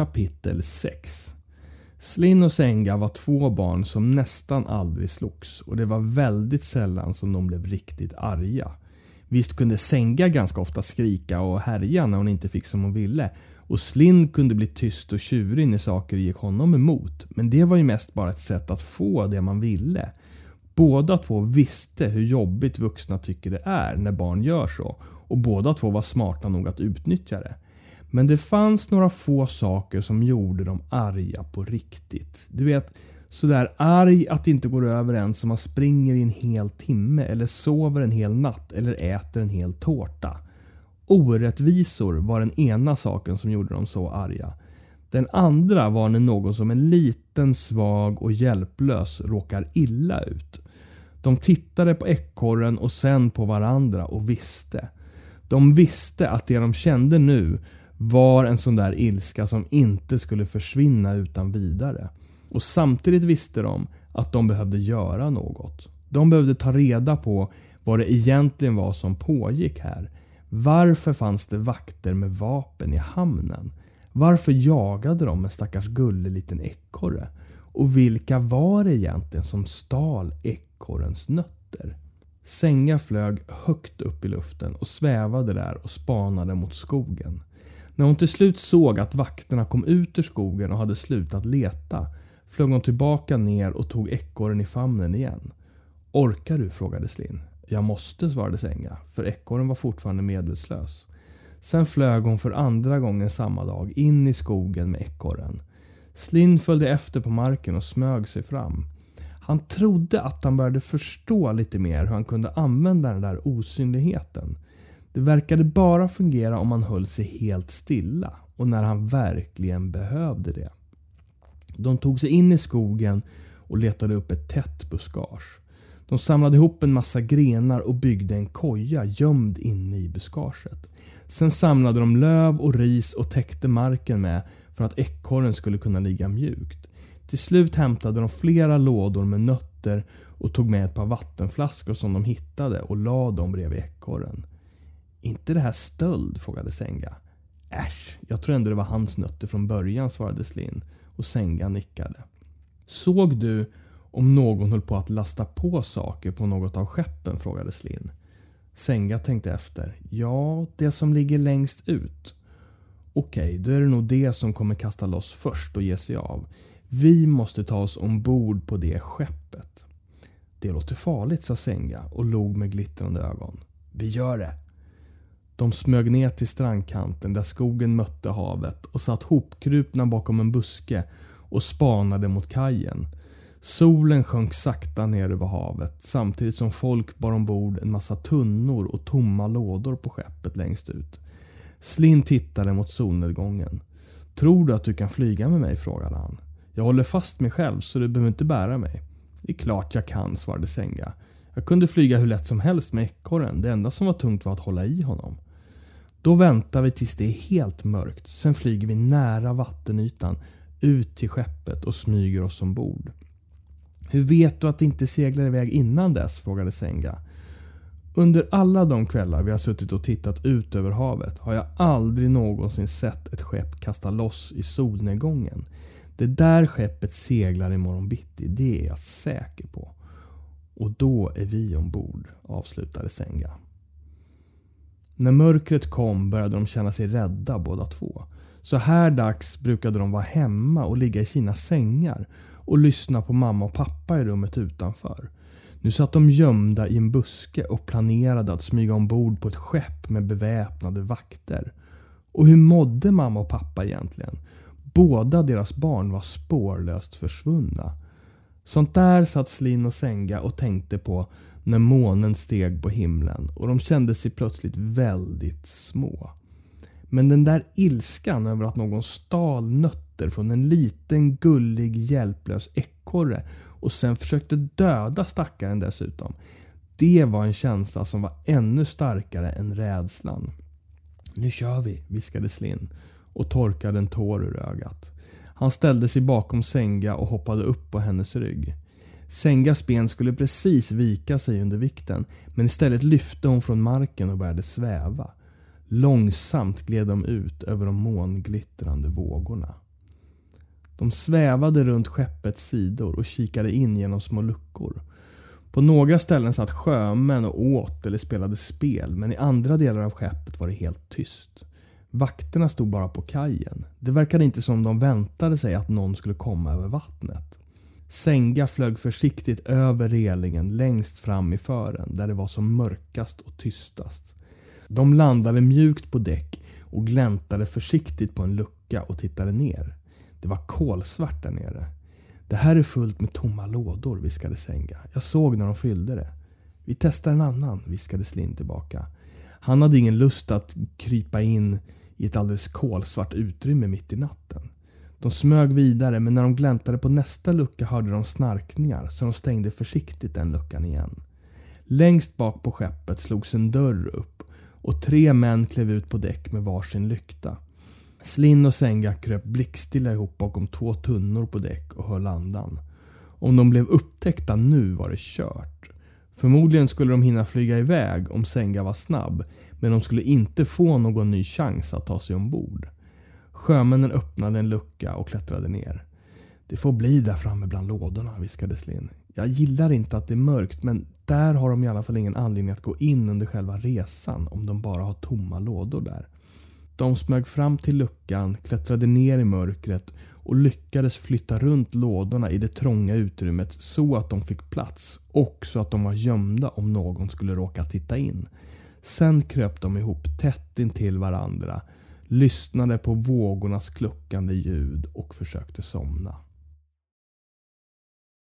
Kapitel 6 Slin och Senga var två barn som nästan aldrig slogs och det var väldigt sällan som de blev riktigt arga. Visst kunde Senga ganska ofta skrika och härja när hon inte fick som hon ville och Slin kunde bli tyst och tjurig när saker gick honom emot. Men det var ju mest bara ett sätt att få det man ville. Båda två visste hur jobbigt vuxna tycker det är när barn gör så och båda två var smarta nog att utnyttja det. Men det fanns några få saker som gjorde dem arga på riktigt. Du vet, sådär arg att det inte går över en som man springer i en hel timme eller sover en hel natt eller äter en hel tårta. Orättvisor var den ena saken som gjorde dem så arga. Den andra var när någon som är liten, svag och hjälplös råkar illa ut. De tittade på ekorren och sen på varandra och visste. De visste att det de kände nu var en sån där ilska som inte skulle försvinna utan vidare. Och samtidigt visste de att de behövde göra något. De behövde ta reda på vad det egentligen var som pågick här. Varför fanns det vakter med vapen i hamnen? Varför jagade de en stackars gullig liten ekorre? Och vilka var det egentligen som stal ekorrens nötter? Sänga flög högt upp i luften och svävade där och spanade mot skogen. När hon till slut såg att vakterna kom ut ur skogen och hade slutat leta flög hon tillbaka ner och tog ekorren i famnen igen. Orkar du? frågade Slin. Jag måste, svarade Sänga, för ekorren var fortfarande medvetslös. Sen flög hon för andra gången samma dag in i skogen med ekorren. Slin följde efter på marken och smög sig fram. Han trodde att han började förstå lite mer hur han kunde använda den där osynligheten. Det verkade bara fungera om han höll sig helt stilla och när han verkligen behövde det. De tog sig in i skogen och letade upp ett tätt buskage. De samlade ihop en massa grenar och byggde en koja gömd inne i buskaget. Sen samlade de löv och ris och täckte marken med för att ekorren skulle kunna ligga mjukt. Till slut hämtade de flera lådor med nötter och tog med ett par vattenflaskor som de hittade och lade dem bredvid ekorren. Inte det här stöld? frågade Senga. Äsch, jag tror ändå det var hans nötter från början, svarade Slin och Senga nickade. Såg du om någon höll på att lasta på saker på något av skeppen? frågade Slin. Senga tänkte efter. Ja, det som ligger längst ut. Okej, då är det nog det som kommer kasta loss först och ge sig av. Vi måste ta oss ombord på det skeppet. Det låter farligt, sa Senga och log med glittrande ögon. Vi gör det, de smög ner till strandkanten där skogen mötte havet och satt hopkrupna bakom en buske och spanade mot kajen. Solen sjönk sakta ner över havet samtidigt som folk bar ombord en massa tunnor och tomma lådor på skeppet längst ut. Slin tittade mot solnedgången. Tror du att du kan flyga med mig? frågade han. Jag håller fast mig själv så du behöver inte bära mig. Det är klart jag kan, svarade Senga. Jag kunde flyga hur lätt som helst med ekorren. Det enda som var tungt var att hålla i honom. Då väntar vi tills det är helt mörkt. Sen flyger vi nära vattenytan ut till skeppet och smyger oss ombord. Hur vet du att det inte seglar iväg innan dess? frågade Senga. Under alla de kvällar vi har suttit och tittat ut över havet har jag aldrig någonsin sett ett skepp kasta loss i solnedgången. Det där skeppet seglar imorgon bitti, det är jag säker på. Och då är vi ombord, avslutade Senga. När mörkret kom började de känna sig rädda båda två. Så här dags brukade de vara hemma och ligga i sina sängar och lyssna på mamma och pappa i rummet utanför. Nu satt de gömda i en buske och planerade att smyga ombord på ett skepp med beväpnade vakter. Och hur mådde mamma och pappa egentligen? Båda deras barn var spårlöst försvunna. Sånt där satt Slin och Senga och tänkte på när månen steg på himlen och de kände sig plötsligt väldigt små. Men den där ilskan över att någon stal nötter från en liten gullig hjälplös ekorre och sen försökte döda stackaren dessutom. Det var en känsla som var ännu starkare än rädslan. Nu kör vi, viskade Slin och torkade en tår ur ögat. Han ställde sig bakom Senga och hoppade upp på hennes rygg. Sengas ben skulle precis vika sig under vikten men istället lyfte hon från marken och började sväva. Långsamt gled de ut över de månglittrande vågorna. De svävade runt skeppets sidor och kikade in genom små luckor. På några ställen satt sjömän och åt eller spelade spel men i andra delar av skeppet var det helt tyst. Vakterna stod bara på kajen. Det verkade inte som de väntade sig att någon skulle komma över vattnet. Senga flög försiktigt över relingen längst fram i fören där det var som mörkast och tystast. De landade mjukt på däck och gläntade försiktigt på en lucka och tittade ner. Det var kolsvart där nere. Det här är fullt med tomma lådor, viskade Senga. Jag såg när de fyllde det. Vi testar en annan, viskade Slin tillbaka. Han hade ingen lust att krypa in i ett alldeles kolsvart utrymme mitt i natten. De smög vidare men när de gläntade på nästa lucka hörde de snarkningar så de stängde försiktigt den luckan igen. Längst bak på skeppet slogs en dörr upp och tre män klev ut på däck med varsin lykta. Slinn och Senga kröp blickstilla ihop bakom två tunnor på däck och höll andan. Om de blev upptäckta nu var det kört. Förmodligen skulle de hinna flyga iväg om Senga var snabb men de skulle inte få någon ny chans att ta sig ombord. Sjömännen öppnade en lucka och klättrade ner. Det får bli där framme bland lådorna, viskade Slin. Jag gillar inte att det är mörkt men där har de i alla fall ingen anledning att gå in under själva resan om de bara har tomma lådor där. De smög fram till luckan, klättrade ner i mörkret och lyckades flytta runt lådorna i det trånga utrymmet så att de fick plats och så att de var gömda om någon skulle råka titta in. Sen kröp de ihop tätt intill varandra, lyssnade på vågornas kluckande ljud och försökte somna.